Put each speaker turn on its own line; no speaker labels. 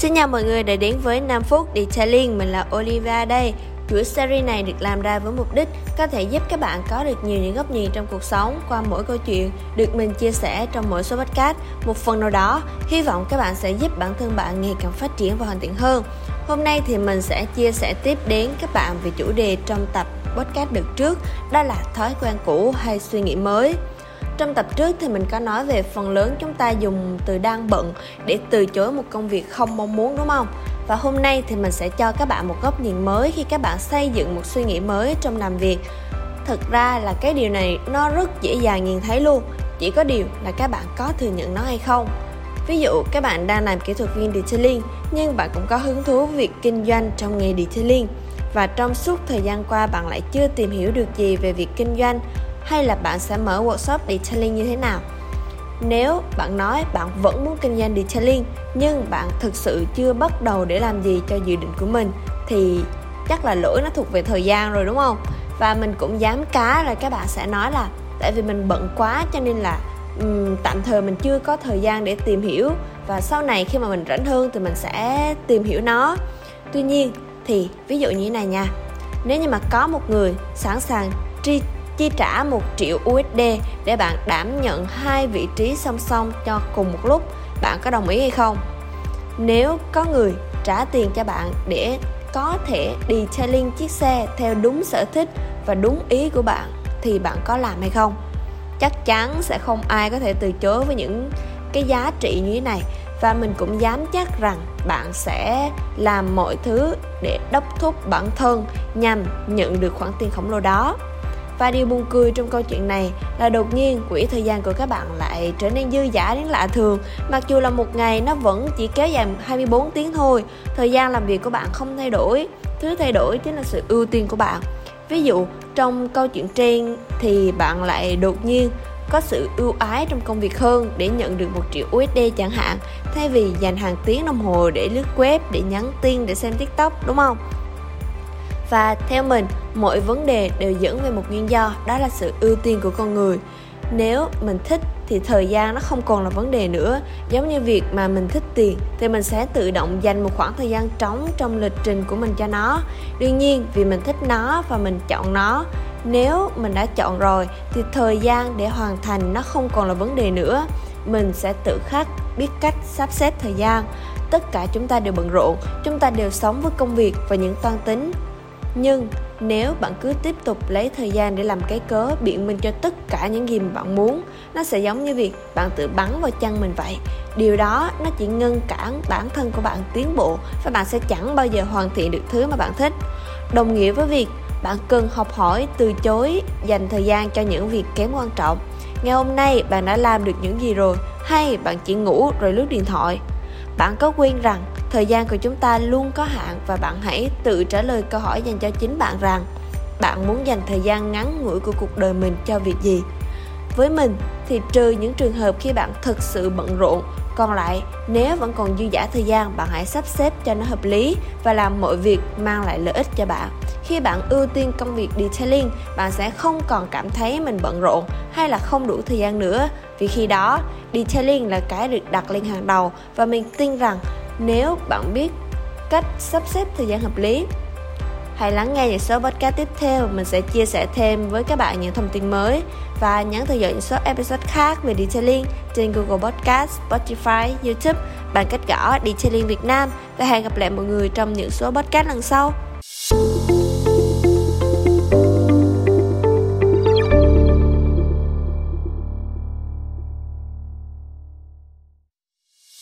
xin chào mọi người đã đến với 5 phút Detailing, mình là Olivia đây. Chuỗi series này được làm ra với mục đích có thể giúp các bạn có được nhiều những góc nhìn trong cuộc sống qua mỗi câu chuyện được mình chia sẻ trong mỗi số podcast. Một phần nào đó, hy vọng các bạn sẽ giúp bản thân bạn ngày càng phát triển và hoàn thiện hơn. Hôm nay thì mình sẽ chia sẻ tiếp đến các bạn về chủ đề trong tập podcast được trước, đó là thói quen cũ hay suy nghĩ mới. Trong tập trước thì mình có nói về phần lớn chúng ta dùng từ đang bận để từ chối một công việc không mong muốn đúng không? Và hôm nay thì mình sẽ cho các bạn một góc nhìn mới khi các bạn xây dựng một suy nghĩ mới trong làm việc. Thực ra là cái điều này nó rất dễ dàng nhìn thấy luôn, chỉ có điều là các bạn có thừa nhận nó hay không. Ví dụ các bạn đang làm kỹ thuật viên detailing nhưng bạn cũng có hứng thú việc kinh doanh trong nghề detailing và trong suốt thời gian qua bạn lại chưa tìm hiểu được gì về việc kinh doanh hay là bạn sẽ mở workshop detailing như thế nào? Nếu bạn nói bạn vẫn muốn kinh doanh detailing nhưng bạn thực sự chưa bắt đầu để làm gì cho dự định của mình thì chắc là lỗi nó thuộc về thời gian rồi đúng không? Và mình cũng dám cá là các bạn sẽ nói là tại vì mình bận quá cho nên là um, tạm thời mình chưa có thời gian để tìm hiểu và sau này khi mà mình rảnh hơn thì mình sẽ tìm hiểu nó. Tuy nhiên thì ví dụ như thế này nha nếu như mà có một người sẵn sàng tri chi trả 1 triệu USD để bạn đảm nhận hai vị trí song song cho cùng một lúc, bạn có đồng ý hay không? Nếu có người trả tiền cho bạn để có thể detailing chiếc xe theo đúng sở thích và đúng ý của bạn thì bạn có làm hay không? Chắc chắn sẽ không ai có thể từ chối với những cái giá trị như thế này và mình cũng dám chắc rằng bạn sẽ làm mọi thứ để đốc thúc bản thân nhằm nhận được khoản tiền khổng lồ đó và điều buồn cười trong câu chuyện này là đột nhiên quỹ thời gian của các bạn lại trở nên dư dả đến lạ thường. Mặc dù là một ngày nó vẫn chỉ kéo dài 24 tiếng thôi Thời gian làm việc của bạn không thay đổi. Thứ thay đổi chính là sự ưu tiên của bạn. Ví dụ trong câu chuyện trên thì bạn lại đột nhiên có sự ưu ái trong công việc hơn để nhận được một triệu USD chẳng hạn thay vì dành hàng tiếng đồng hồ để lướt web, để nhắn tin, để xem TikTok đúng không? Và theo mình mỗi vấn đề đều dẫn về một nguyên do, đó là sự ưu tiên của con người. Nếu mình thích thì thời gian nó không còn là vấn đề nữa. Giống như việc mà mình thích tiền thì mình sẽ tự động dành một khoảng thời gian trống trong lịch trình của mình cho nó. Đương nhiên, vì mình thích nó và mình chọn nó, nếu mình đã chọn rồi thì thời gian để hoàn thành nó không còn là vấn đề nữa. Mình sẽ tự khắc biết cách sắp xếp thời gian. Tất cả chúng ta đều bận rộn, chúng ta đều sống với công việc và những toan tính nhưng nếu bạn cứ tiếp tục lấy thời gian để làm cái cớ biện minh cho tất cả những gì mà bạn muốn, nó sẽ giống như việc bạn tự bắn vào chân mình vậy. Điều đó nó chỉ ngăn cản bản thân của bạn tiến bộ và bạn sẽ chẳng bao giờ hoàn thiện được thứ mà bạn thích. Đồng nghĩa với việc bạn cần học hỏi từ chối dành thời gian cho những việc kém quan trọng. Ngày hôm nay bạn đã làm được những gì rồi, hay bạn chỉ ngủ rồi lướt điện thoại. Bạn có quên rằng thời gian của chúng ta luôn có hạn và bạn hãy tự trả lời câu hỏi dành cho chính bạn rằng, bạn muốn dành thời gian ngắn ngủi của cuộc đời mình cho việc gì? Với mình thì trừ những trường hợp khi bạn thực sự bận rộn, còn lại, nếu vẫn còn dư giả thời gian, bạn hãy sắp xếp cho nó hợp lý và làm mọi việc mang lại lợi ích cho bạn. Khi bạn ưu tiên công việc detailing, bạn sẽ không còn cảm thấy mình bận rộn hay là không đủ thời gian nữa. Vì khi đó, detailing là cái được đặt lên hàng đầu và mình tin rằng nếu bạn biết cách sắp xếp thời gian hợp lý hãy lắng nghe những số podcast tiếp theo mình sẽ chia sẻ thêm với các bạn những thông tin mới và nhấn theo dõi những số episode khác về detailing trên Google Podcast, Spotify, YouTube bằng cách gõ Detailing Việt Nam và hẹn gặp lại mọi người trong những số podcast lần sau.